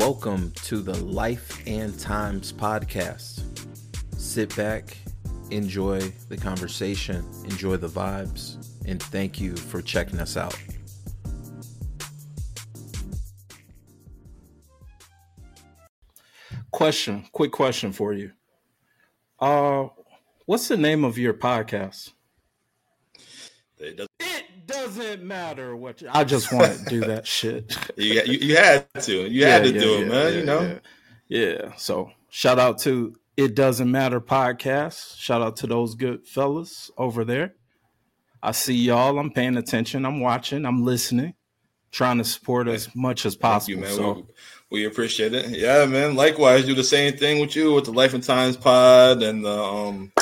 Welcome to the Life and Thymes podcast. Sit back, enjoy the conversation, enjoy the vibes, and thank you for checking us out. Question, quick question for you. Uh, what's the name of your podcast? It doesn't. It doesn't matter what you, I just want to do that shit. You, you, you had to. You had to Yeah, do yeah, it, man. yeah, you know. Yeah. Yeah. So shout out to It Doesn't Matter podcast. Shout out to those good fellas over there. I see y'all. I'm paying attention. I'm watching. I'm listening. Trying to support as much as Thank you, possible. man. So We, we appreciate it. Yeah, man. Likewise, do the same thing with you with the Life and Thymes pod and the um,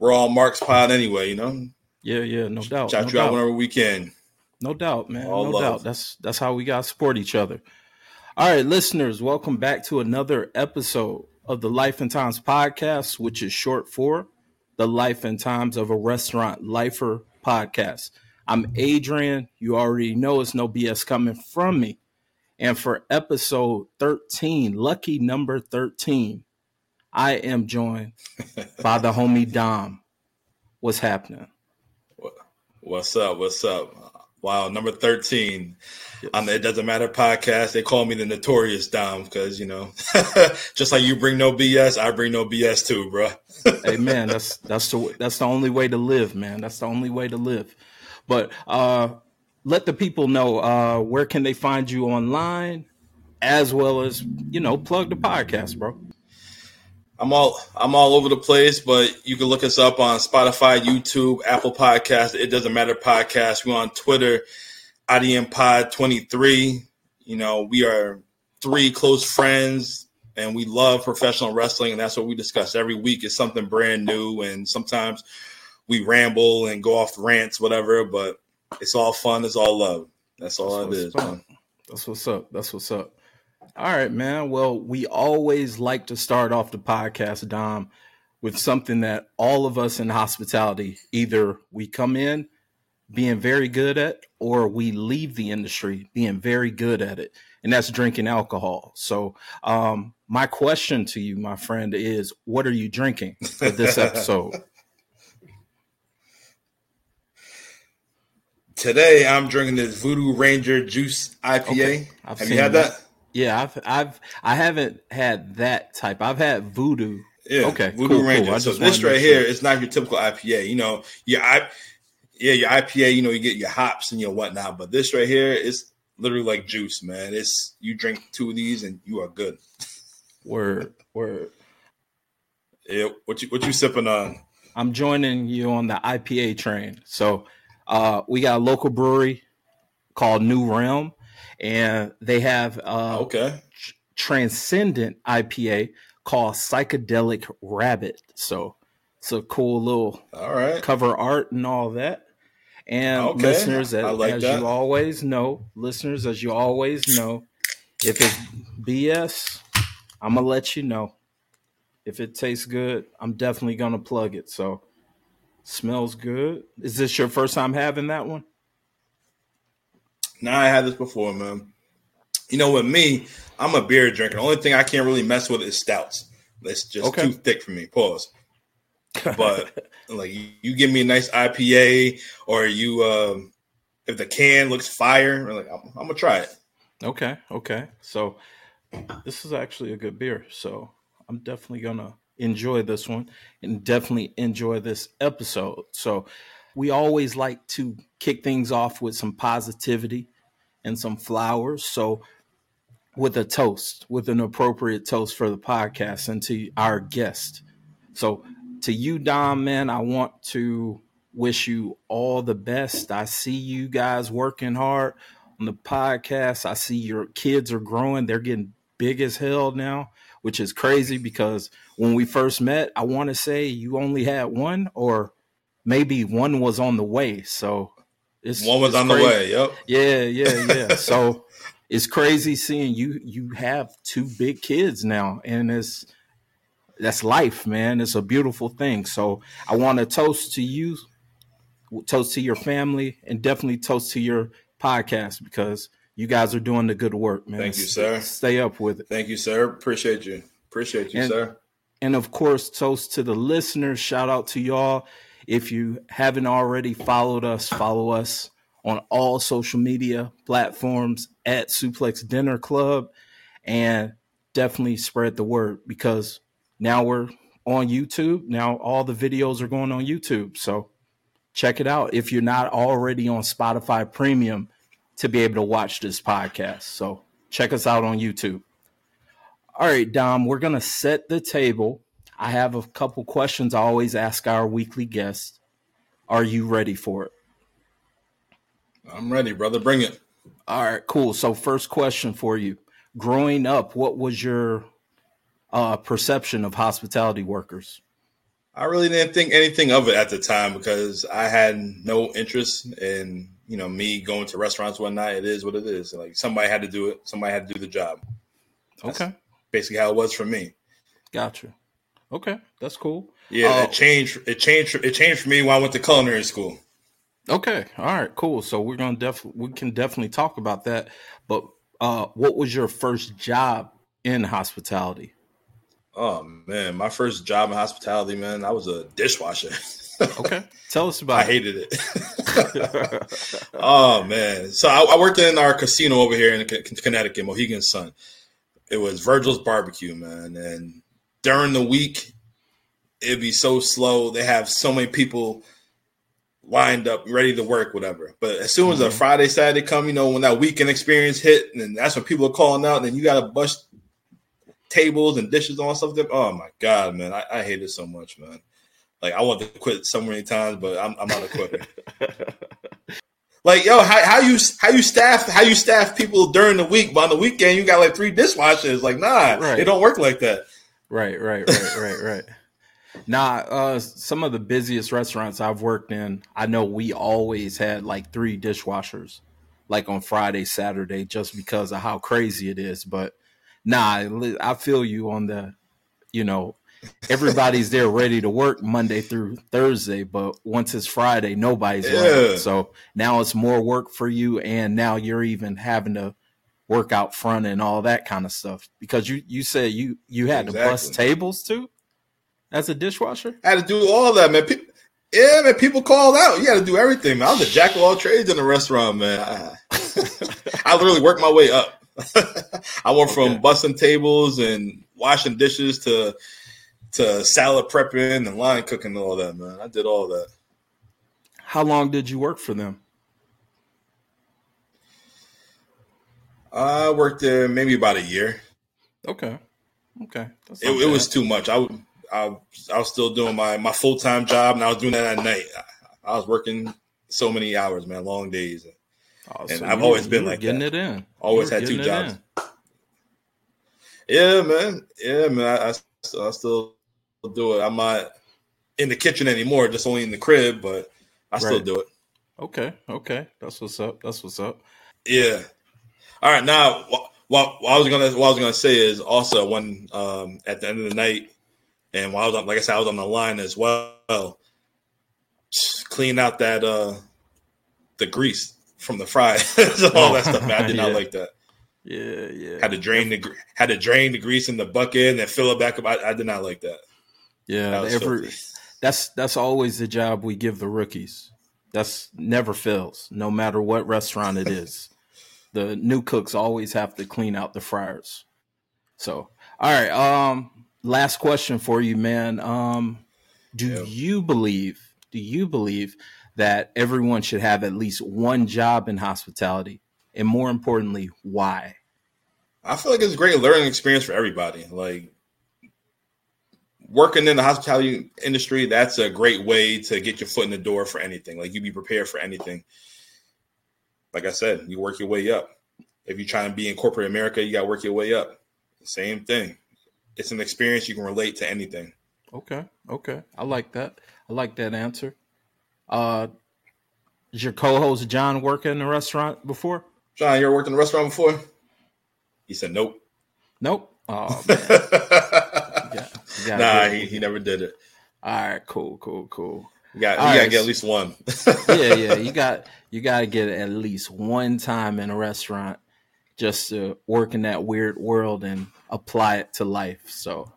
all Marks pod anyway. You know, yeah, yeah, no doubt. shout no you out whenever we can. No doubt, man. All no love. doubt. That's that's how we got to support each other. All right, listeners, welcome back to another episode of the Life and Thymes podcast, which is short for the Life and Thymes of a Restaurant Lifer podcast. I'm Adrian. You already know it's no BS coming from me. And for episode 13, lucky number 13, I am joined by the homie Dom. What's happening? What's up? What's up? Wow, number thirteen on the It Doesn't Matter podcast. They call me the Notorious Dom because you know, just like you bring no BS, I bring no BS too, bro. hey man, that's that's the that's the only way to live, man. That's the only way to live. But uh let the people know uh where can they find you online as well as, you know, plug the podcast, bro. I'm all I'm all over the place, but you can look us up on Spotify, YouTube, Apple Podcast. It doesn't matter podcast. We're on Twitter, IDM Pod 23. You know, we are three close friends and we love professional wrestling, and that's what we discuss every week. Is something brand new, and sometimes we ramble and go off rants, whatever. But it's all fun. It's all love. That's all That's it is, man. That's what's up. That's what's up. All right, man. Well, we always like to start off the podcast, Dom, with something that all of us in hospitality either we come in being very good at or we leave the industry being very good at it. And that's drinking alcohol. So, um, my question to you, my friend, is what are you drinking for this episode? Today, I'm drinking this Voodoo Ranger Juice IPA. Okay, Have you had that. that? Yeah, I've, I've, I haven't had that type. I've had voodoo. Yeah, Okay, Voodoo cool, Ranger. cool. So this right here sure. not your typical IPA. You know, your I, yeah, your IPA. You know, you get your hops and your whatnot. But this right here is literally like juice, man. It's you drink two of these and you are good. Word, word. Yeah, what you what you sipping on? I'm joining you on the IPA train. So uh, we got a local brewery called New Realm, and they have uh, Okay, transcendent IPA called Psychedelic Rabbit. So it's a cool little all right. cover art and all that. And Okay, listeners, as, like as you always know, listeners, as you always know, if it's BS, I'm gonna let you know. If it tastes good, I'm definitely gonna plug it. So, smells good. Is this your first time having that one? Now I had this before, man. You know, with me, I'm a beer drinker. The only thing I can't really mess with is stouts. It's just Okay. too thick for me. Pause. But like you, you give me a nice IPA or you um if the can looks fire, like I'm, I'm gonna try it. Okay, okay. So this is actually a good beer. So I'm definitely gonna enjoy this one and definitely enjoy this episode. So we always like to kick things off with some positivity and some flowers. So with a toast, with an appropriate toast for the podcast and to our guest. So to you, Dom, man, I want to wish you all the best. I see you guys working hard on the podcast. I see your kids are growing. They're getting big as hell now, which is crazy because when we first met, I want to say you only had one or maybe one was on the way. So it's One was it's on the way. Yep. Yeah, yeah, yeah. so it's crazy seeing you you have two big kids now and it's that's life, man. It's a beautiful thing. So I want to toast to you, toast to your family, and definitely toast to your podcast because You guys are doing the good work, man. Thank you, sir. Stay up with it. Thank you, sir. Appreciate you. Appreciate you, And- sir. And of course, toast to the listeners. Shout out to y'all. If you haven't already followed us, follow us on all social media platforms at Suplex Dinner Club and definitely spread the word because now we're on YouTube. Now all the videos are going on YouTube. So check it out if you're not already on Spotify Premium to be able to watch this podcast. So check us out on YouTube. All right, Dom, we're going to set the table. I have a couple questions I always ask our weekly guests. Are you ready for it? I'm ready, brother. Bring it. All right, cool. So, first question for you. Growing up, what was your uh, perception of hospitality workers? I really didn't think anything of it at the time because I had no interest in, you know, me going to restaurants one night. It is what it is. Like somebody had to do it. Somebody had to do the job. That's Okay, basically how it was for me. gotcha. Okay, that's cool. Yeah, Oh. it changed. It changed. It changed for me when I went to culinary school. Okay, all right, cool. So we're gonna definitely we can definitely talk about that. But uh, what was your first job in hospitality? Oh man, my first job in hospitality, man, I was a dishwasher. Okay, tell us about. I about hated it. oh man, so I, I worked in our casino over here in Con- Connecticut, Mohegan Sun. It was Virgil's Barbecue, man, and during the week, it'd be so slow. They have so many people lined up, ready to work, whatever. But as soon as a Mhm. Friday, Saturday come, you know, when that weekend experience hit, and that's when people are calling out, and then you got to bust tables and dishes on something. Oh my god, man, I, I hate it so much, man. Like I want to quit so many times, but I'm, I'm not a quitter. like yo, how, how you how you staff how you staff people during the week, but on the weekend you got like three dishwashers. Like nah, Right. it don't work like that. Right, right, right, right, right. Nah, uh, some of the busiest restaurants I've worked in, I know we always had like three dishwashers, like on Friday, Saturday, just because of how crazy it is. But nah, I feel you on the, you know, everybody's there ready to work Monday through Thursday, but once it's Friday, nobody's Yeah. So now it's more work for you, and now you're even having to work out front and all that kind of stuff because you you said you you had to bust tables too as a dishwasher. I had to do all that, man. People, yeah, man. People called out. You had to do everything, man. I was a jack of all trades in the restaurant, man. I, I literally worked my way up. I went from Okay. busting tables and washing dishes to to salad prepping and line cooking and all that, man. I did all that. How long did you work for them? Uh, I worked there maybe about a year. Okay, okay, It, it was too much. I, I, I was still doing my, my full time job, and I was doing that at night. I, I was working so many hours, man, long days. Oh, and so I've always been like getting that. it in. Always had two jobs. in. Yeah, man. Yeah, man. I, I, still- I still do it. I'm not in the kitchen anymore, just only in the crib, but I still do it. Okay, okay, that's what's up. That's what's up. Yeah. All right. Now, what, what, what I was gonna what I was gonna say is also when um, at the end of the night, and while I was on, like I said, I was on the line as well. Clean out that uh, the grease from the So all that stuff. Man, I did not like that. Yeah, yeah. Had to drain the had to drain the grease in the bucket and then fill it back up. I, I did not like that. yeah, That every, that's that's always the job we give the rookies. That's never fails, no matter what restaurant it is. The new cooks always have to clean out the fryers. So, all right. Um, last question for you, man. Um, do Yeah. you believe? Do you believe that everyone should have at least one job in hospitality, and more importantly, why? I feel like it's a great learning experience for everybody. Like working in the hospitality industry, that's a great way to get your foot in the door for anything. Like you'd be prepared for anything. Like I said, you work your way up. If you're trying to be in corporate America, you got to work your way up. Same thing. It's an experience you can relate to anything. Okay, okay. I like that. I like that answer. Uh, did your co-host John work in the restaurant before? John, you ever worked in a restaurant before? He said nope. Nope. Oh man. Yeah, you gotta nah, he, he never did it. All right, cool, cool, cool. You got, All you got to get at least one. Yeah, yeah. You got you got to get at least one time in a restaurant just to work in that weird world and apply it to life. So,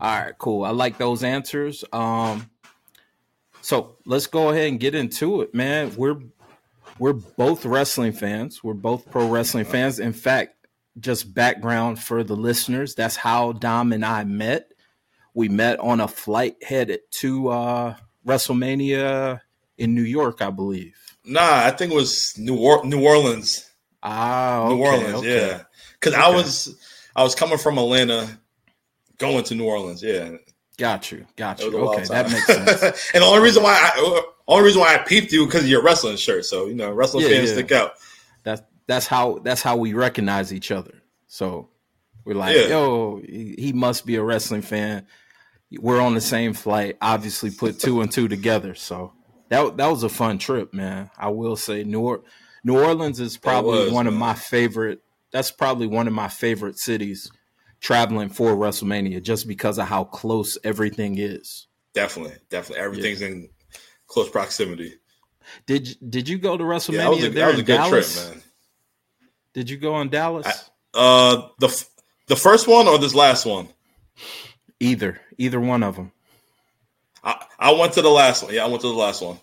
all right, cool. I like those answers. Um, so let's go ahead and get into it, man. We're we're both wrestling fans. We're both pro wrestling fans. In fact, just background for the listeners, that's how Dom and I met. We met on a flight headed to uh, WrestleMania in New York, I believe. Nah, I think it was New or- New Orleans. Ah, okay, New Orleans, okay. yeah. Because I was I was coming from Atlanta, going to New Orleans. Yeah, Got you, got you. Okay, that makes sense. and the only reason why I only reason why I peeped you because your wrestling shirt. So you know, wrestling Yeah, fans yeah. stick out. That's that's how that's how we recognize each other. So we're like, Yeah. yo, he must be a wrestling fan. We're on the same flight. Obviously, put two and two together. So that that was a fun trip, man. I will say New or- New Orleans is probably was, one of my favorite. That's probably one of my favorite cities traveling for WrestleMania, just because of how close everything is. Definitely, definitely, everything's in close proximity. Did did you go to WrestleMania Yeah, that was a, there that was a good Dallas? trip, man. Did you go in Dallas? Uh, the the first one or this last one? Either, either one of them. I, I went to the last one. Yeah, I went to the last one.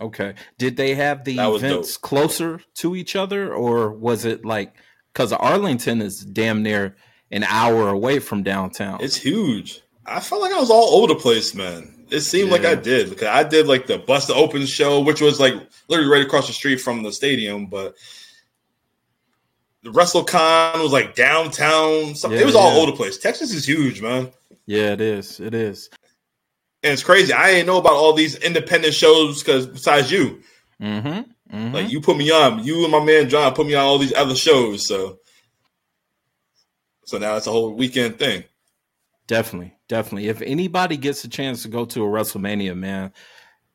Okay. Did they have the events closer to each other, or was it like because Arlington is damn near an hour away from downtown? It's huge. I felt like I was all over the place, man. It seemed like I did because I did like the Busted Open show, which was like literally right across the street from the stadium, but the WrestleCon was like downtown. Something. Yeah, it was all yeah. over the place. Texas is huge, man. Yeah, it is. It is. And it's crazy. I didn't know about all these independent shows because besides you, Mm-hmm. hmm like you put me on, you and my man John put me on all these other shows. So, so now it's a whole weekend thing. Definitely, definitely. If anybody gets a chance to go to a WrestleMania, man,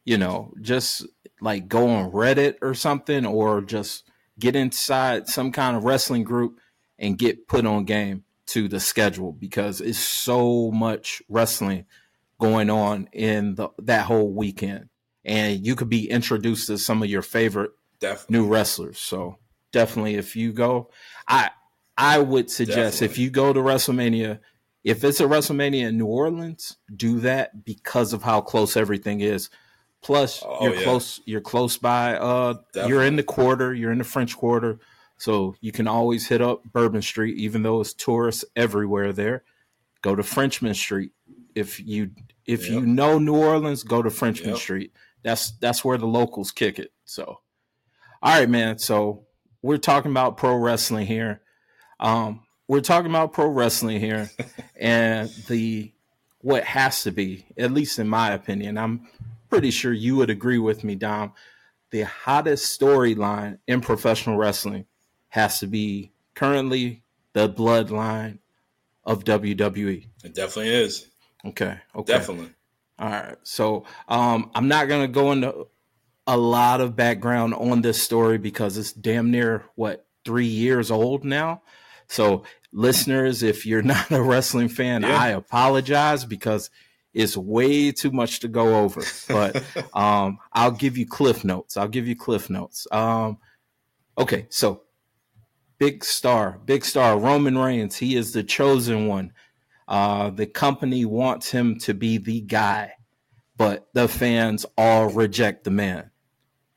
you know, just like go on Reddit or something, or just get inside some kind of wrestling group and get put on game to the schedule because it's so much wrestling going on in the that whole weekend, and you could be introduced to some of your favorite Definitely. new wrestlers. So definitely, if you go, I I would suggest if you go to WrestleMania, if it's a WrestleMania in New Orleans, do that because of how close everything is. Plus, Oh, you're yeah. close. You're close by. Uh, you're in the quarter. You're in the French Quarter, so you can always hit up Bourbon Street, even though it's tourists everywhere there. Go to Frenchmen Street if you if you know New Orleans. Go to Frenchmen Yep. Street. That's that's where the locals kick it. So, all right, man. So we're talking about pro wrestling here. Um, we're talking about pro wrestling here, and the what has to be, at least in my opinion, I'm pretty sure you would agree with me, Dom. The hottest storyline in professional wrestling has to be currently the bloodline of WWE. It definitely is. Okay. Okay. Definitely. All right. So um, I'm not going to go into a lot of background on this story because it's damn near what three years old now. So listeners, if you're not a wrestling fan, Yeah. I apologize because it's way too much to go over. But um, I'll give you cliff notes. I'll give you cliff notes. Um, okay. So big star, big star, Roman Reigns. He is the chosen one. Uh, the company wants him to be the guy, but the fans all reject the man,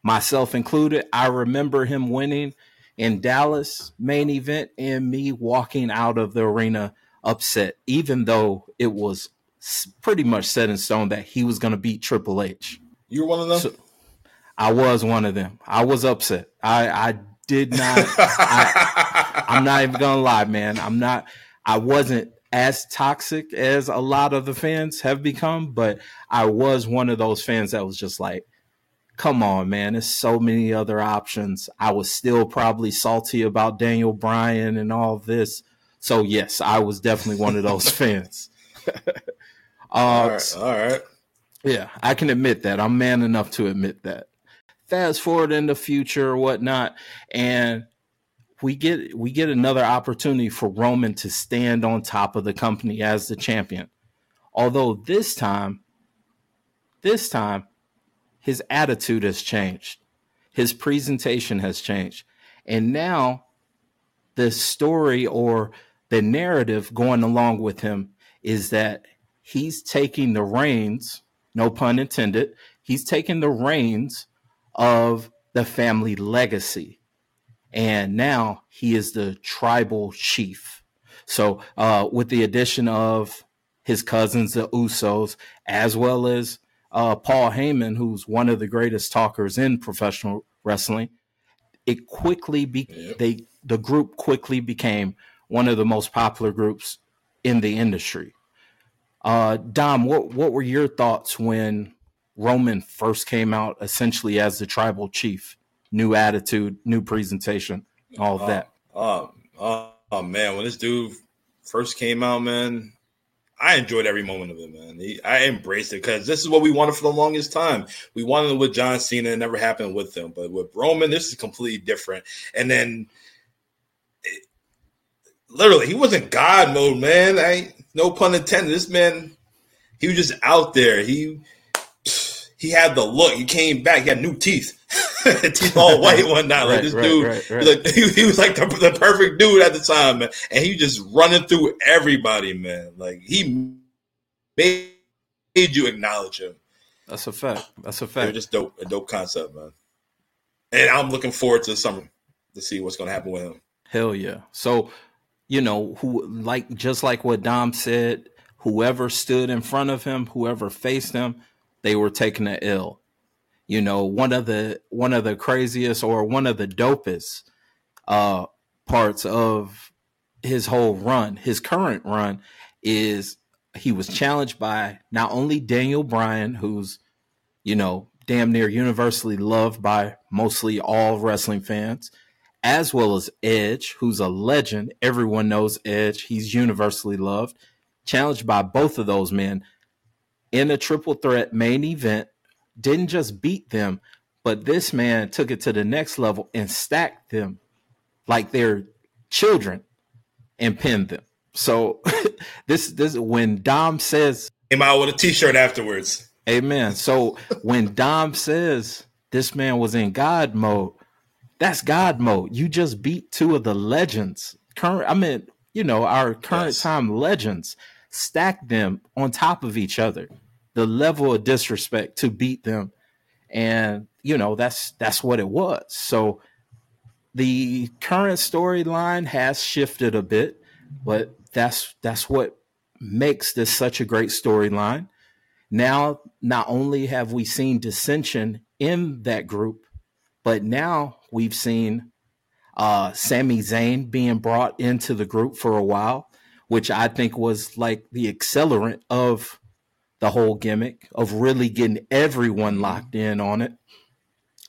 myself included. I remember him winning in Dallas main event and me walking out of the arena upset, even though it was pretty much set in stone that he was going to beat Triple H. you were one of them. So- I was one of them. I was upset. I, I did not. I, I'm not even gonna lie, man. I'm not. I wasn't as toxic as a lot of the fans have become, but I was one of those fans that was just like, "Come on, man! There's so many other options." I was still probably salty about Daniel Bryan and all this. So yes, I was definitely one of those fans. uh, right. All right. yeah, I can admit that. I'm man enough to admit that. Fast forward in the future or whatnot, and we get we get another opportunity for Roman to stand on top of the company as the champion. Although this time, this time, his attitude has changed. His presentation has changed. And now the story or the narrative going along with him is that he's taking the reins, no pun intended, he's taking the reins of the family legacy. And now he is the tribal chief. So, uh, with the addition of his cousins, the Usos, as well as uh, Paul Heyman, who's one of the greatest talkers in professional wrestling, it quickly be yep. they the group quickly became one of the most popular groups in the industry. Uh, Dom, what what were your thoughts when Roman first came out, essentially as the tribal chief? New attitude, new presentation, all of oh, that. Oh, oh, oh man, when this dude first came out, man, I enjoyed every moment of it, man. He, I embraced it because this is what we wanted for the longest time. We wanted it with John Cena, it never happened with him, but with Roman, this is completely different. And then, it, literally, he wasn't God mode, man. I no pun intended. This man, he was just out there. He he had the look. He came back. He had new teeth. teeth all white one night. Like right, this right, dude, right, like, he, he, was like the, the, perfect dude at the time, man. And he just running through everybody, man. Like he made, made you acknowledge him. That's a fact. That's a fact. just dope, a dope concept, man. And I'm looking forward to the summer to see what's going to happen with him. Hell yeah! So, you know, who like just like what Dom said, whoever stood in front of him, whoever faced him, they were taking the ill you know one of the one of the craziest or one of the dopest uh parts of his whole run his current run is he was challenged by not only Daniel Bryan who's you know damn near universally loved by mostly all wrestling fans as well as Edge who's a legend. Everyone knows Edge. He's universally loved. Challenged by both of those men in a triple threat main event didn't just beat them, but this man took it to the next level and stacked them like they're children and pinned them. So this this when Dom says came out with a t-shirt afterwards. Amen. So when Dom says this man was in God mode, that's God mode. You just beat two of the legends. Current I mean, you know, our current yes. time legends, stack them on top of each other. The level of disrespect to beat them. And you know that's that's what it was. So the current storyline has shifted a bit but that's that's what makes this such a great storyline. Now not only have we seen dissension in that group but now we've seen uh Sami Zayn being brought into the group for a while which I think was like the accelerant of the whole gimmick of really getting everyone locked in on it.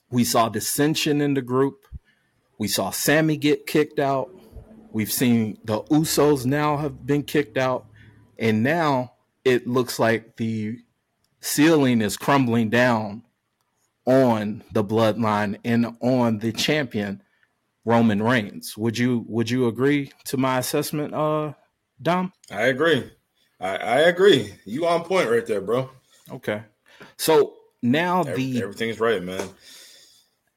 We saw dissension in the group. We saw Sami get kicked out. We've seen the Usos now have been kicked out. And now it looks like the ceiling is crumbling down on the bloodline and on the champion Roman Reigns. Would you would you agree to my assessment, uh, Dom? I agree. I, I agree. You on point right there, bro. Okay. So now the everything's right, man.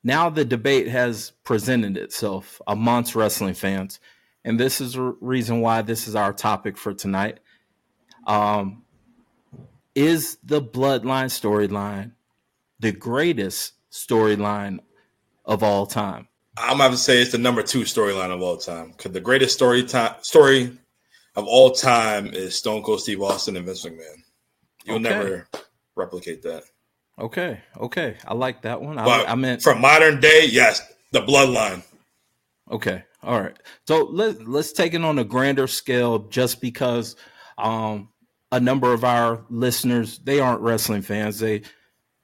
Now the debate has presented itself amongst wrestling fans, and this is the reason why this is our topic for tonight. Um, is the Bloodline storyline the greatest storyline of all time? I'm about to say it's the number two storyline of all time because the greatest story time story of all time is Stone Cold Steve Austin and Vince McMahon. You'll okay. never replicate that. Okay, okay, I like that one. I, I meant from modern day, yes, the Bloodline. Okay, all right. So let let's take it on a grander scale, just because um, a number of our listeners they aren't wrestling fans. They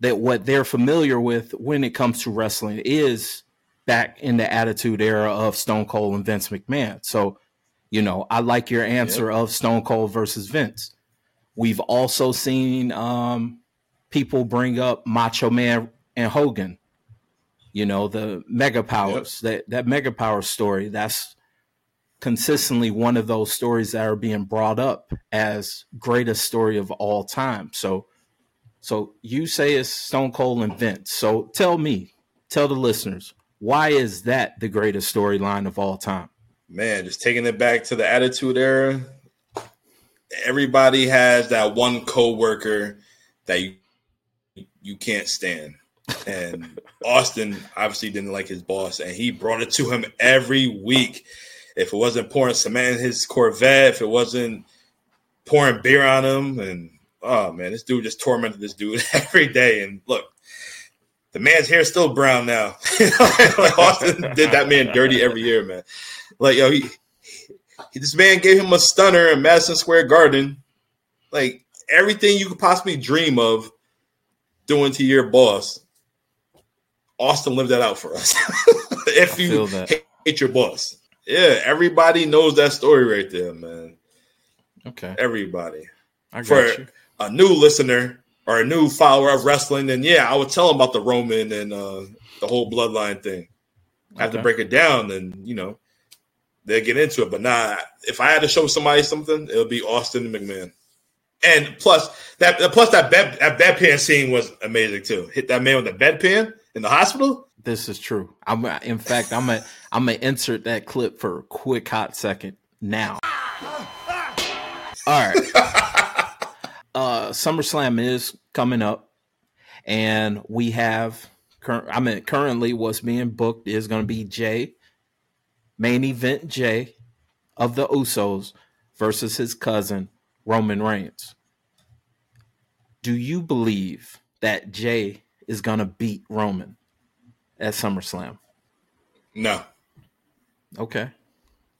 that what they're familiar with when it comes to wrestling is back in the Attitude Era of Stone Cold and Vince McMahon. So you know, I like your answer yep. of Stone Cold versus Vince. We've also seen um, people bring up Macho Man and Hogan. You know, the mega powers, yep. that, that mega power story, that's consistently one of those stories that are being brought up as greatest story of all time. So so you say it's Stone Cold and Vince. So tell me, tell the listeners, why is that the greatest storyline of all time? Man, just taking it back to the Attitude Era. Everybody has that one coworker that you you can't stand, and Austin obviously didn't like his boss, and he brought it to him every week. If it wasn't pouring cement in his Corvette, if it wasn't pouring beer on him, and oh man, this dude just tormented this dude every day. And look, the man's hair is still brown now. Austin did that man dirty every year, man. Like yo, he, he, this man gave him a stunner in Madison Square Garden. Like everything you could possibly dream of doing to your boss. Austin lived that out for us. if you hate, hate your boss, yeah, everybody knows that story right there, man. Okay, everybody. for you. a new listener or a new follower of wrestling, then yeah, I would tell them about the Roman and uh, the whole bloodline thing. I have okay. to break it down, and you know they'll get into it. But nah, if I had to show somebody something, it would be Austin McMahon. And plus that plus that bed that bedpan scene was amazing too. Hit that man with the bedpan in the hospital. This is true. I'm in fact I'm gonna I'm gonna insert that clip for a quick hot second now. All right. uh SummerSlam is coming up and we have I mean currently what's being booked is gonna be Jey main event Jey of the Usos versus his cousin Roman Reigns. Do you believe that Jey is going to beat Roman at SummerSlam? No. Okay. okay.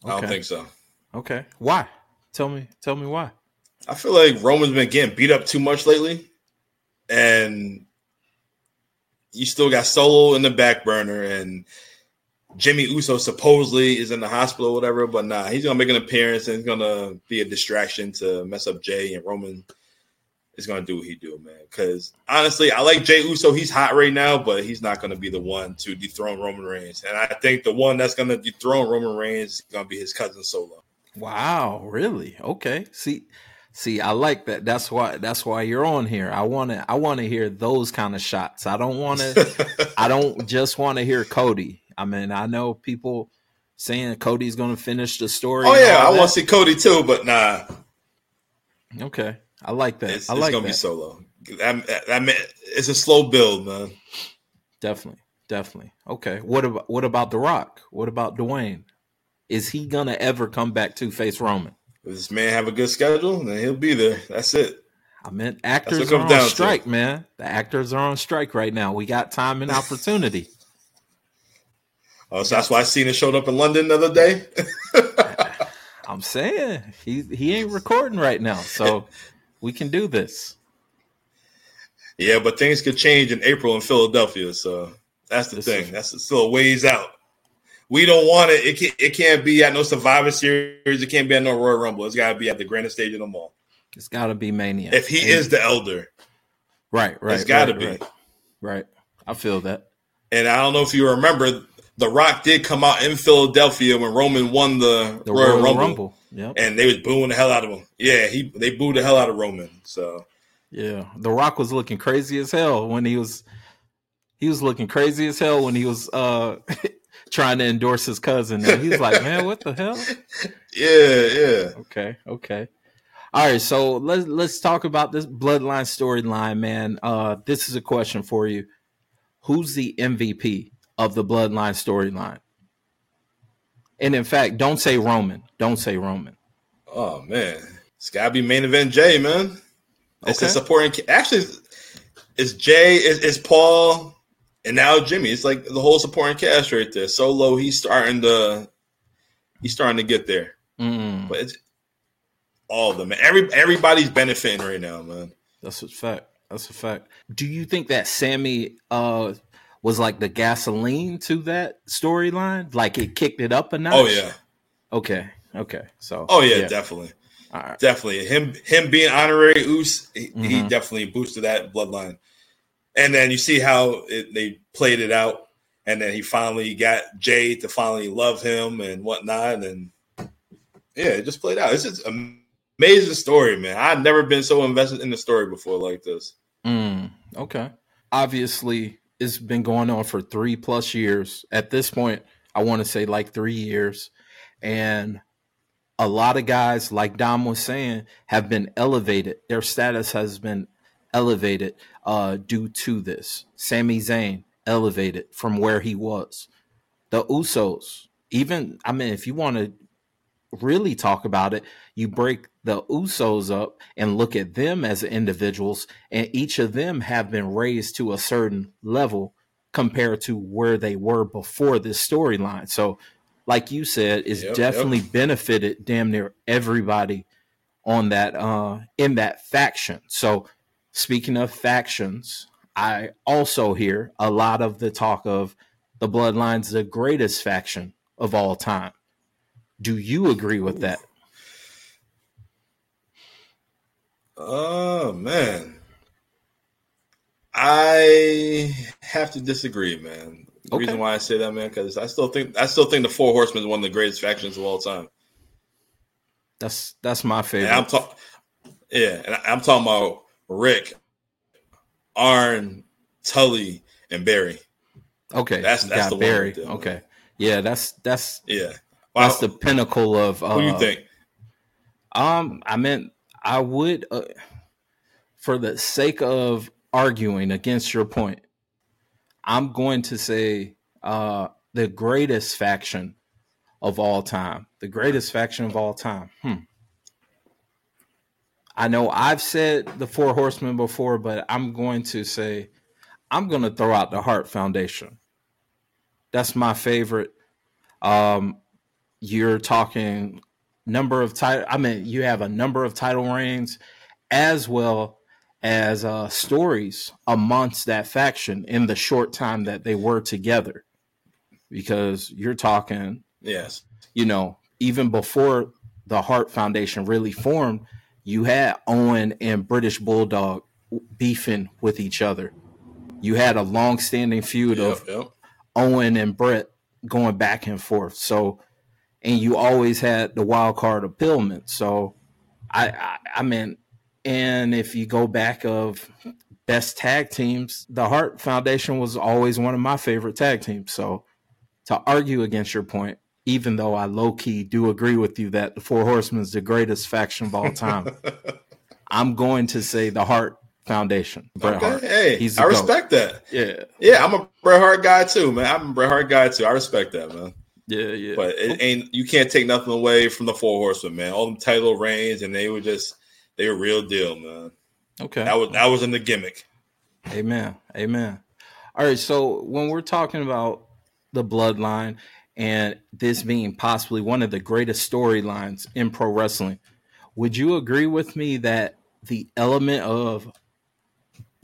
I don't think so. Okay. Why? Tell me. Tell me why. I feel like Roman's been getting beat up too much lately, and you still got Solo in the back burner, and Jimmy Uso supposedly is in the hospital or whatever, but nah, he's gonna make an appearance and he's gonna be a distraction to mess up Jey and Roman is gonna do what he do, man. Because honestly, I like Jey Uso. He's hot right now, but he's not gonna be the one to dethrone Roman Reigns. And I think the one that's gonna dethrone Roman Reigns is gonna be his cousin Solo. Wow, really? Okay. See, see, I like that. That's why. That's why you're on here. I want to. I want to hear those kind of shots. I don't want to. I don't just want to hear Cody. I mean, I know people saying Cody's going to finish the story. Oh yeah, I want to see Cody too, but nah. Okay, I like that. It's, I like it's gonna that. be solo. That, that, that, it's a slow build, man. Definitely, definitely. Okay, what about what about The Rock? What about Dwayne? Is he gonna ever come back to face Roman? If this man have a good schedule, then he'll be there. That's it. I meant actors are on strike, to. man. The actors are on strike right now. We got time and opportunity. Oh, so that's why Cena showed up in London the other day. I'm saying he he ain't recording right now, so we can do this. Yeah, but things could change in April in Philadelphia, so that's the this thing. Is... That's still a ways out. We don't want it. It can't, it can't be at no Survivor Series. It can't be at no Royal Rumble. It's got to be at the grandest stage of them all. It's got to be Mania. If he is the elder, right, right, it's got to right, be right. right. I feel that. And I don't know if you remember, the Rock did come out in Philadelphia when Roman won the, the Royal, Royal Rumble. Rumble. Yep. And they was booing the hell out of him. Yeah, he they booed the hell out of Roman. So yeah, The Rock was looking crazy as hell when he was he was looking crazy as hell when he was uh trying to endorse his cousin. And he's like, man, what the hell? Yeah, yeah. Okay, okay. All right, so let's let's talk about this bloodline storyline, man. Uh this is a question for you. Who's the MVP of the bloodline storyline. And in fact, don't say Roman. Don't say Roman. Oh man, it's gotta be main event Jey, man. It's okay. a supporting. Actually, it's Jey, it's, it's, Paul, and now Jimmy. It's like the whole supporting cast right there. Solo, he's starting to, he's starting to get there. Mm. But it's all of them. Every everybody's benefiting right now, man. That's a fact. That's a fact. Do you think that Sami uh was like the gasoline to that storyline. Like it kicked it up a notch. Oh yeah. Okay. Okay. So. Oh yeah, yeah. definitely. Definitely. Him him being honorary Uce, he, mm-hmm. he, definitely boosted that bloodline. And then you see how it, they played it out, and then he finally got Jey to finally love him and whatnot, and yeah, it just played out. It's just amazing story, man. I've never been so invested in the story before like this. Mm, okay. Obviously, it's been going on for three plus years. At this point, I want to say like three years. And a lot of guys, like Dom was saying, have been elevated. Their status has been elevated uh, due to this. Sami Zayn elevated from where he was. The Usos, even I mean, if you want to really talk about it, you break the Usos up and look at them as individuals, and each of them have been raised to a certain level compared to where they were before this storyline. So, like you said, it's yep, definitely yep. benefited damn near everybody on that uh in that faction. So, speaking of factions, I also hear a lot of the talk of the Bloodlines the greatest faction of all time. Do you agree with that? Oh man. I have to disagree, man. The okay. reason why I say that, man, because I still think I still think the Four Horsemen is one of the greatest factions of all time. That's that's my favorite. And I'm talking, yeah, and I'm talking about Ric, Arn, Tully, and Barry. Okay, that's that's the Barry. One okay, yeah, that's that's yeah, that's the pinnacle of. Uh, who do you think? Um, I mean, I would, uh, for the sake of arguing against your point, I'm going to say uh, the greatest faction of all time. The greatest faction of all time. Hmm. I know I've said the Four Horsemen before, but I'm going to say I'm going to throw out the Hart Foundation. That's my favorite. Um, you're talking number of title. I mean, you have a number of title reigns, as well as uh, stories amongst that faction in the short time that they were together. Because you're talking, yes, you know, even before the Hart Foundation really formed, you had Owen and British Bulldog beefing with each other. You had a long-standing feud yep, of yep. Owen and Bret going back and forth. So, and you always had the wild card of Pillman. So, I, I, I mean, and if you go back of best tag teams, the Hart Foundation was always one of my favorite tag teams. So, to argue against your point, even though I low key do agree with you that the Four Horsemen is the greatest faction of all time, I'm going to say the Hart Foundation. Bret okay. Hart. Hey, He's I respect that. Yeah, yeah, I'm a Bret Hart guy too, man. I'm a Bret Hart guy too. I respect that, man. Yeah, yeah. But it ain't you can't take nothing away from the Four Horsemen, man. All them title reigns, and they were just they were real deal, man. Okay, that was that was in the gimmick. Amen. Amen. All right, so when we're talking about the bloodline and this being possibly one of the greatest storylines in pro wrestling, would you agree with me that the element of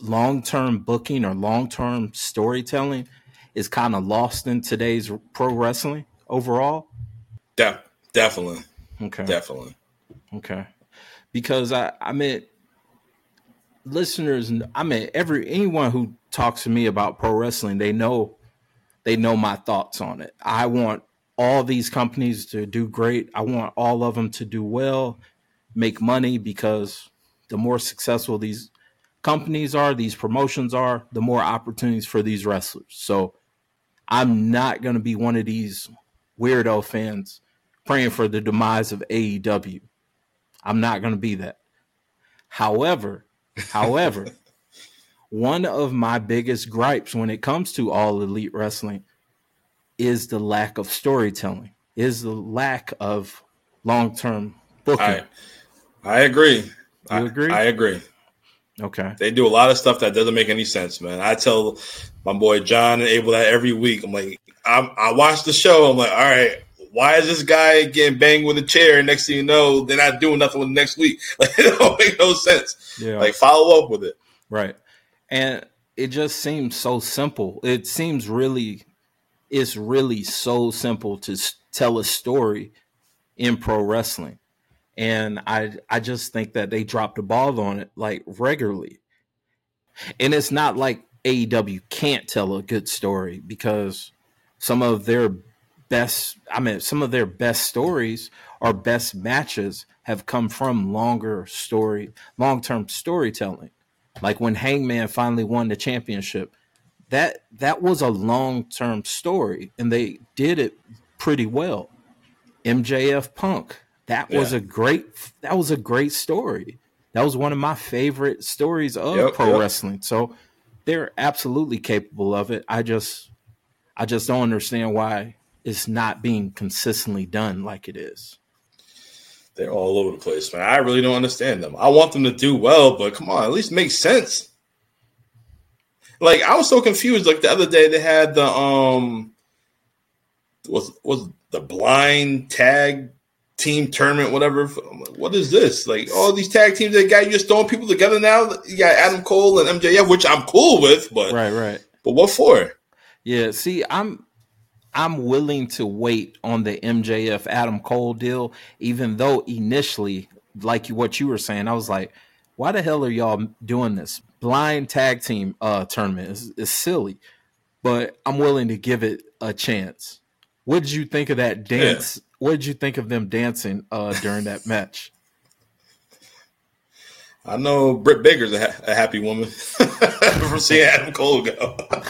long term booking or long term storytelling is kind of lost in today's pro wrestling overall? Yeah, definitely. Okay. Definitely. Okay. Because I, I mean, listeners, I mean, every anyone who talks to me about pro wrestling, they know, they know my thoughts on it. I want all these companies to do great. I want all of them to do well, make money because the more successful these companies are, these promotions are, the more opportunities for these wrestlers. So I'm not going to be one of these weirdo fans praying for the demise of AEW. I'm not going to be that. However, however, one of my biggest gripes when it comes to all elite wrestling is the lack of storytelling, is the lack of long-term booking. I, I agree. You I, agree? I agree. Okay. They do a lot of stuff that doesn't make any sense, man. I tell my boy John and Abel that every week. I'm like, I'm, I watch the show. I'm like, all right, why is this guy getting banged with a chair? And next thing you know, they're not doing nothing with next week. Like, it don't make no sense. Yeah. Like, follow up with it. Right. And it just seems so simple. It seems really, it's really so simple to tell a story in pro wrestling and I I just think that they dropped the ball on it like regularly. And it's not like AEW can't tell a good story because some of their best I mean some of their best stories or best matches have come from longer story long-term storytelling. Like when Hangman finally won the championship, that that was a long-term story and they did it pretty well MJF Punk. That was a great that was a great story. That was one of my favorite stories of Yep, pro yep. wrestling. So they're absolutely capable of it. I just I just don't understand why it's not being consistently done like it is. They're all over the place, man. I really don't understand them. I want them to do well, but come on, at least make sense. Like I was so confused. Like the other day, they had the um, was was the blind tag team tournament, whatever. What is this? Like all these tag teams that got you just throwing people together now. You got Adam Cole and MJF, which I'm cool with, but Right, right. but what for? Yeah, see, I'm I'm willing to wait on the MJF Adam Cole deal, even though initially, like what you were saying, I was like, why the hell are y'all doing this? Blind tag team uh tournament It's, is silly. But I'm willing to give it a chance. What did you think of that dance? What did you think of them dancing uh during that match? I know Britt Baker's a, ha- a happy woman from seeing Adam Cole go. but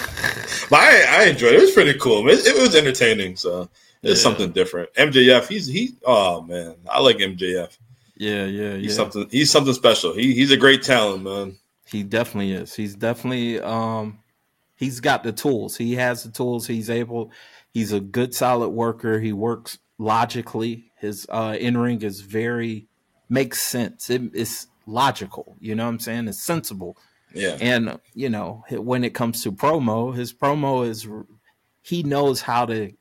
I, I enjoyed it. It was pretty cool. It, it was entertaining. So it's Yeah. something different. MJF, he's he. Oh man, I like MJF. Yeah, yeah, yeah. He's something. He's something special. He, he's a great talent, man. He definitely is. He's definitely um he's got the tools. He has the tools. He's able he's a good solid worker. He works logically. His uh in-ring is very makes sense. It, it's logical, you know what I'm saying? It's sensible. Yeah, And you know, when it comes to promo, his promo is he knows how to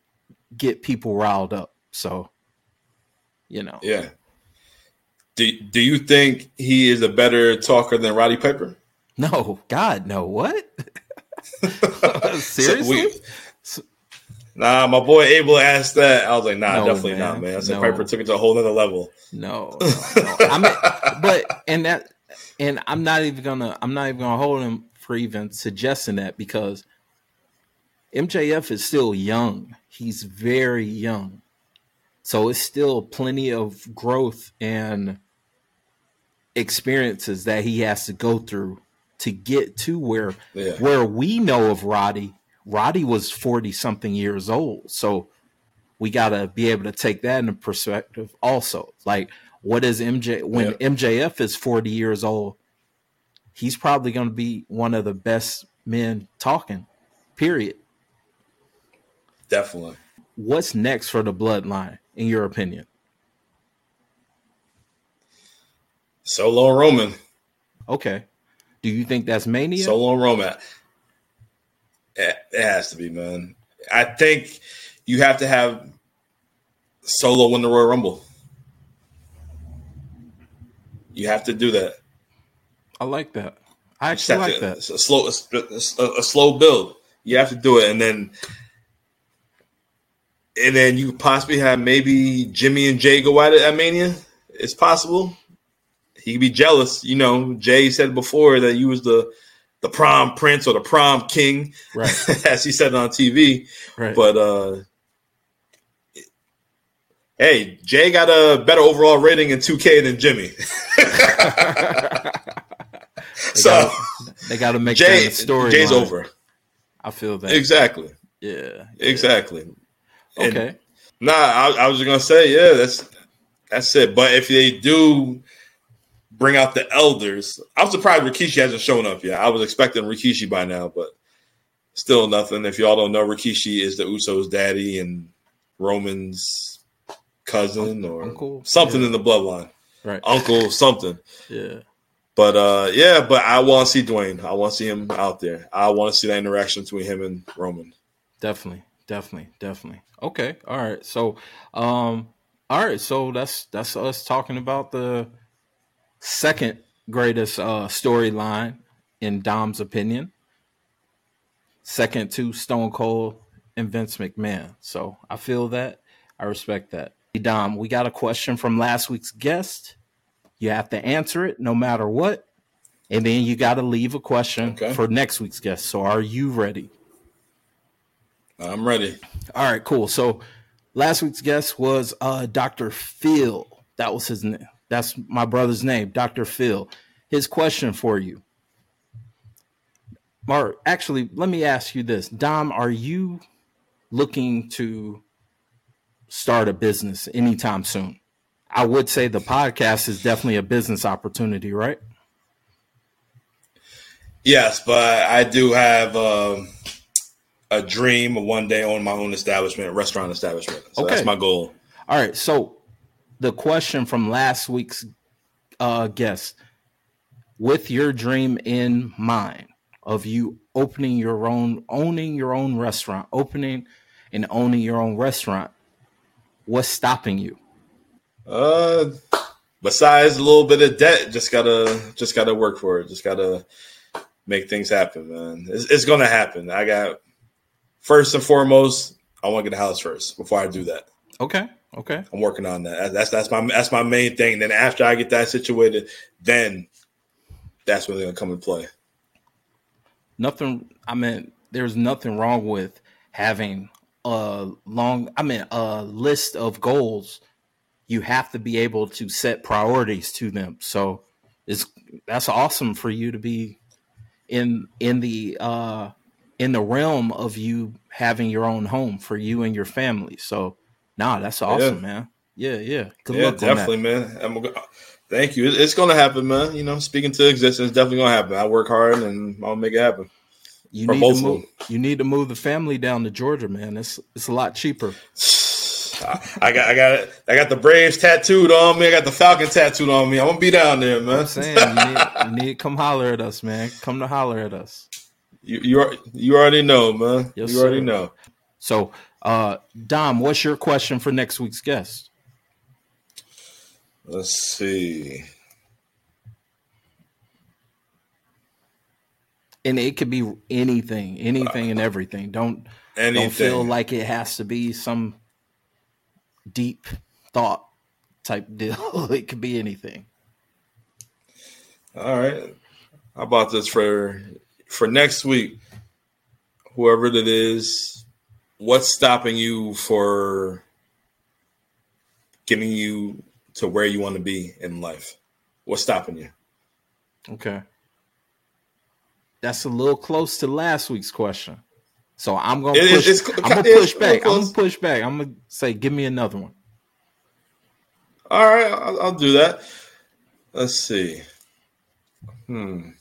get people riled up. So, you know. yeah. Do Do you think he is a better talker than Roddy Piper? No, God, no. What? Seriously? So we- nah, my boy Abel asked that. I was like, nah, No, definitely man. not, man. I said No. Piper took it to a whole other level. No, no. I mean, but and that and I'm not even gonna I'm not even gonna hold him for even suggesting that because MJF is still young. He's very young, so it's still plenty of growth and experiences that he has to go through to get to where Yeah. where we know of Roddy. Roddy was 40 something years old. So we got to be able to take that into perspective also. Like what is MJ when Yeah. MJF is 40 years old, he's probably going to be one of the best men talking. Period. Definitely. What's next for the bloodline in your opinion? Solo Roman. Okay. Do you think that's Mania? Solo Roman. It, has to be, man. I think you have to have Solo win the Royal Rumble. You have to do that. I like that. I actually like to- that. It's a slow, a, a slow build. You have to do it, and then, and then you possibly have maybe Jimmy and Jey go at it at Mania. It's possible. He could be jealous. You know, Jey said before that you was the the prom prince or the prom king, Right. as he said on TV. Right. But uh hey, Jey got a better overall rating in 2K than Jimmy. so gotta- they got to make Jey that story. Jey's line. over. I feel that. Exactly. Yeah. Exactly. And- Okay. Nah, I, I was just gonna say, yeah, that's that's it. But if they do bring out the elders, I'm surprised Rikishi hasn't shown up yet. I was expecting Rikishi by now, but still nothing. If y'all don't know, Rikishi is the Usos' daddy and Roman's cousin or Uncle, something yeah. in the bloodline, Right. uncle something. Yeah. But uh, yeah, but I want to see Dwayne. I want to see him out there. I want to see that interaction between him and Roman. Definitely. Definitely. Definitely. Okay. All right. So, um, all right. So that's that's us talking about the second greatest uh storyline in Dom's opinion. Second to Stone Cold and Vince McMahon. So I feel that. I respect that. Hey, Dom, we got a question from last week's guest. You have to answer it no matter what. And then you got to leave a question Okay. for next week's guest. So are you ready? I'm ready. All right, cool. So last week's guest was uh, Dr. Phil. That was his name. That's my brother's name, Dr. Phil. His question for you. Or actually, let me ask you this. Dom, are you looking to start a business anytime soon. I would say the podcast is definitely a business opportunity, right? Yes, but I do have um, a dream of one day owning my own establishment, restaurant establishment. So okay. that's my goal. All right. So the question from last week's uh, guest, with your dream in mind of you opening your own, owning your own restaurant, opening and owning your own restaurant, what's stopping you? Uh, besides a little bit of debt, just gotta just gotta work for it. Just gotta make things happen, man. It's, it's gonna happen. I got first and foremost, I want to get a house first before I do that. Okay. Okay. I'm working on that. That's that's my that's my main thing. Then after I get that situated, then that's when they're gonna come and play. Nothing. I mean, there's nothing wrong with having a long. I mean, a list of goals. You have to be able to set priorities to them. So it's that's awesome for you to be in in the uh in the realm of you having your own home for you and your family. So, nah, that's awesome, yeah. man. Yeah, yeah. Good yeah, definitely, man. I'm, thank you. It's going to happen, man. You know, speaking to existence, definitely going to happen. I work hard and I'll make it happen. You need to move. You need to move the family down to Georgia, man. It's it's a lot cheaper. I got I got I got the Braves tattooed on me. I got the Falcon tattooed on me. I'm gonna be down there, man. I'm saying you need, you need come holler at us, man. Come to holler at us. You you, you already know, man. Yes, you already sir. know. So, uh, Dom, what's your question for next week's guest? Let's see. And it could be anything, anything and everything. Don't anything. don't feel like it has to be some deep thought type deal. it could be anything. All right. How about this for for next week, whoever it is, what's stopping you for getting you to where you want to be in life? What's stopping you? Okay. That's a little close to last week's question. So I'm gonna push. Is, I'm gonna push back. I'm gonna push back. I'm gonna say, give me another one. All right, I'll, I'll do that. Let's see. Hmm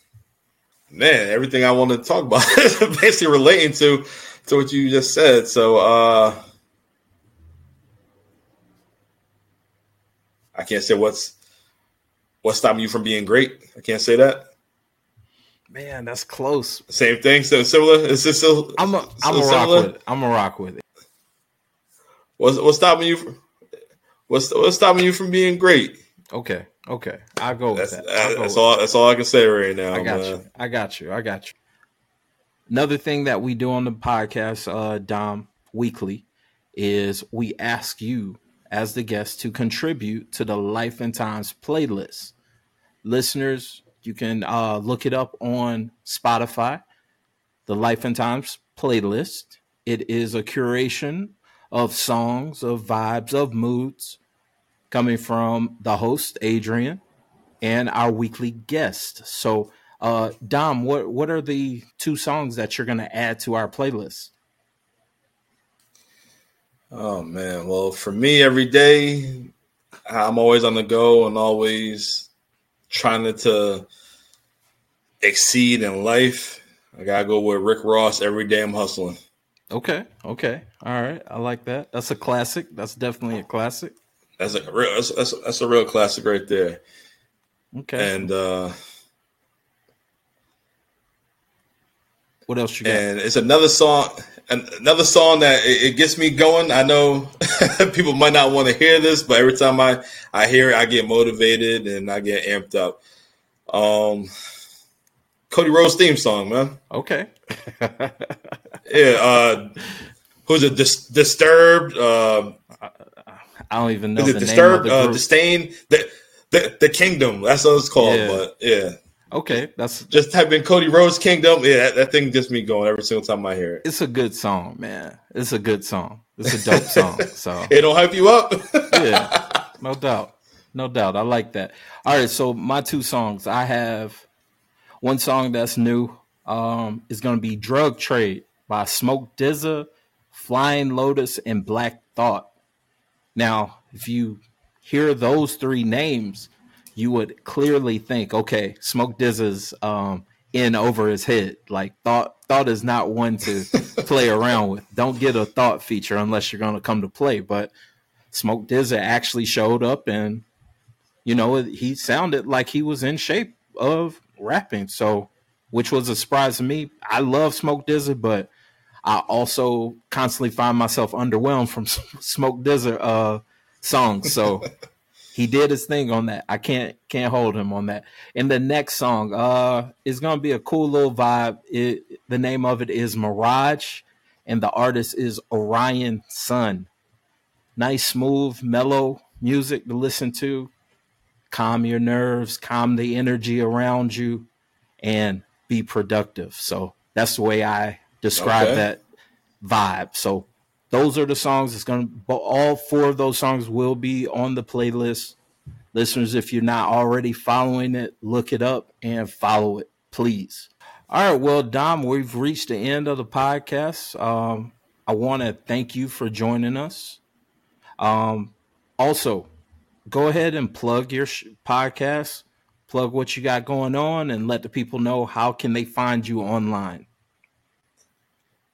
man, everything I want to talk about is basically relating to to what you just said. So uh I can't say what's what's stopping you from being great. I can't say that. Man, that's close. Same thing. So similar. Is this still? I'm a. I'm a rock with it. I'm a rock with it. What's what's stopping you? From, what's what's stopping you from being great? Okay. Okay, I'll go with that's, that. Go that's all. That. That's all I can say right now. I got man. you. I got you. I got you. Another thing that we do on the podcast, uh, Dom, weekly, is we ask you as the guest to contribute to the Life and Thymes playlist. Listeners, you can uh, look it up on Spotify, the Life and Thymes playlist. It is a curation of songs, of vibes, of moods coming from the host Adrian and our weekly guest. So, uh, Dom, what what are the two songs that you're going to add to our playlist? Oh man, well for me every day I'm always on the go and always trying to, to exceed in life. I gotta go with Rick Ross. Every day I'm hustling. Okay, okay, all right. I like that. That's a classic. That's definitely a classic. That's a real that's, that's, that's a real classic right there. Okay. And uh what else you got? And it's another song another song that it, it gets me going. I know people might not want to hear this, but every time I I hear it, I get motivated and I get amped up. Um Cody Rhodes theme song, man. Okay. yeah, uh who's it? Dis- Disturbed, uh I don't even know. Is it Disturbed? Uh, Disdain? The, the the Kingdom. That's what it's called. Yeah. But yeah. Okay, that's just type in Cody Rhodes Kingdom. Yeah, that, that, thing gets me going every single time I hear it. It's a good song, man. It's a good song. It's a dope song. So it'll hype you up. yeah, no doubt, no doubt. I like that. All right, so my two songs. I have one song that's new. Um, is going to be "Drug Trade" by Smoke DZA, Flying Lotus, and Black Thought. Now, if you hear those three names, you would clearly think, okay, Smoke DZA's um, in over his head. Like thought thought is not one to play around with. Don't get a thought feature unless you're going to come to play. But Smoke DZA actually showed up, and you know he sounded like he was in shape of rapping. So, which was a surprise to me. I love Smoke DZA, but I also constantly find myself underwhelmed from Smoke DZA uh, songs. So he did his thing on that. I can't can't hold him on that. And the next song uh is gonna be a cool little vibe. It, the name of it is Mirage, and the artist is Orion Sun. Nice, smooth, mellow music to listen to. Calm your nerves, calm the energy around you, and be productive. So that's the way I describe okay. that vibe. So those are the songs. It's gonna all four of those songs will be on the playlist. Listeners, if you're not already following it, look it up and follow it, please. All right, well, Dom, we've reached the end of the podcast. Um, I want to thank you for joining us. Um, also, go ahead and plug your sh- podcast, plug what you got going on, and let the people know how can they find you online.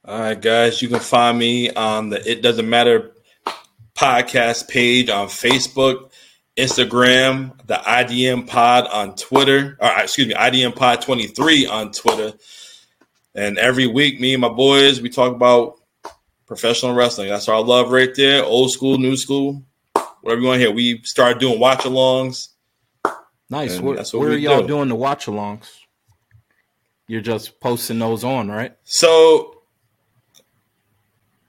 All right, guys, you can find me on the It Doesn't Matter podcast page on Facebook, Instagram, the IDM Pod on Twitter, or excuse me, IDM Pod 23 on Twitter. And every week, me and my boys, we talk about professional wrestling. That's our love right there. Old school, new school, whatever you want to hear. We started doing watch alongs. Nice. Where, where are y'all do. doing the watch alongs? You're just posting those on, right? So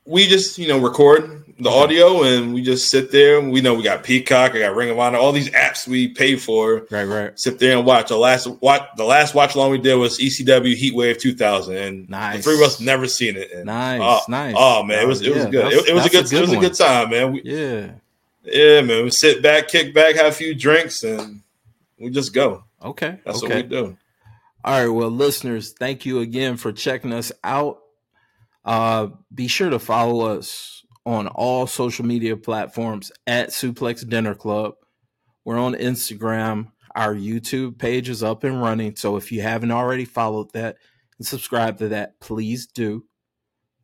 we just you know record the audio and we just sit there. We know we got Peacock, I got Ring of Honor, all these apps we pay for. Right, right. Sit there and watch. The last watch, the last watch along we did was ECW Heatwave 2000, and nice. the three of us never seen it. And, nice, oh, nice. Oh man, it was it yeah, was good. It, it, was a good, a good it was a good time, man. We, yeah, yeah, man. We sit back, kick back, have a few drinks, and we just go. Okay, that's okay. what we do. All right, well, listeners, thank you again for checking us out. Uh, be sure to follow us on all social media platforms at Suplex Dinner Club. We're on Instagram. Our YouTube page is up and running. So if you haven't already followed that and subscribed to that, please do.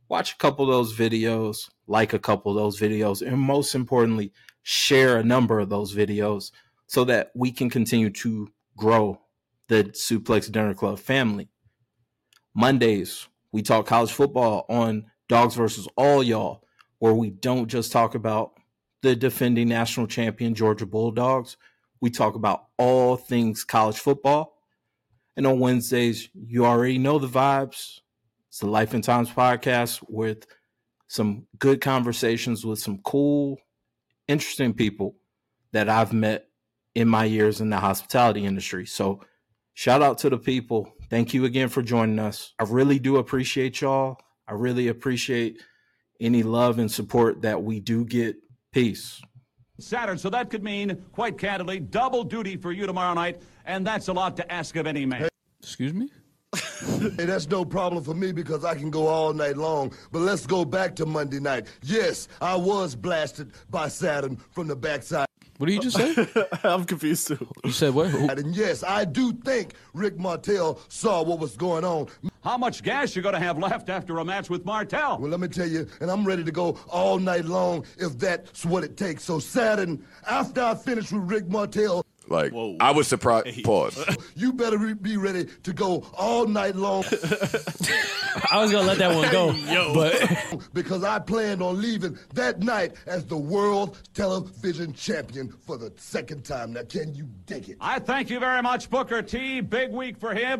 Watch a couple of those videos, like a couple of those videos, and most importantly, share a number of those videos so that we can continue to grow the Suplex Dinner Club family. Mondays, we talk college football on Dogs versus All Y'all, where we don't just talk about the defending national champion Georgia Bulldogs. We talk about all things college football. And on Wednesdays, you already know the vibes. It's the Life and Thymes podcast with some good conversations with some cool, interesting people that I've met in my years in the hospitality industry. So, shout out to the people thank you again for joining us. I really do appreciate y'all. I really appreciate any love and support that we do get. Peace. Saturn, so that could mean, quite candidly, double duty for you tomorrow night, and that's a lot to ask of any man. Excuse me? hey, that's no problem for me because I can go all night long. But let's go back to Monday night. Yes, I was blasted by Saturn from the backside. What did you just say? I'm confused too. You said what? And yes, I do think Rick Martel saw what was going on. How much gas you gonna have left after a match with Martel? Well, let me tell you, and I'm ready to go all night long if that's what it takes. So Saturn, after I finish with Rick Martel, like Whoa. I was surprised. Pause. You better be ready to go all night long. I was gonna let that one go, Yo. but because I planned on leaving that night as the world television champion for the second time. Now, can you dig it? I thank you very much, Booker T. Big week for him.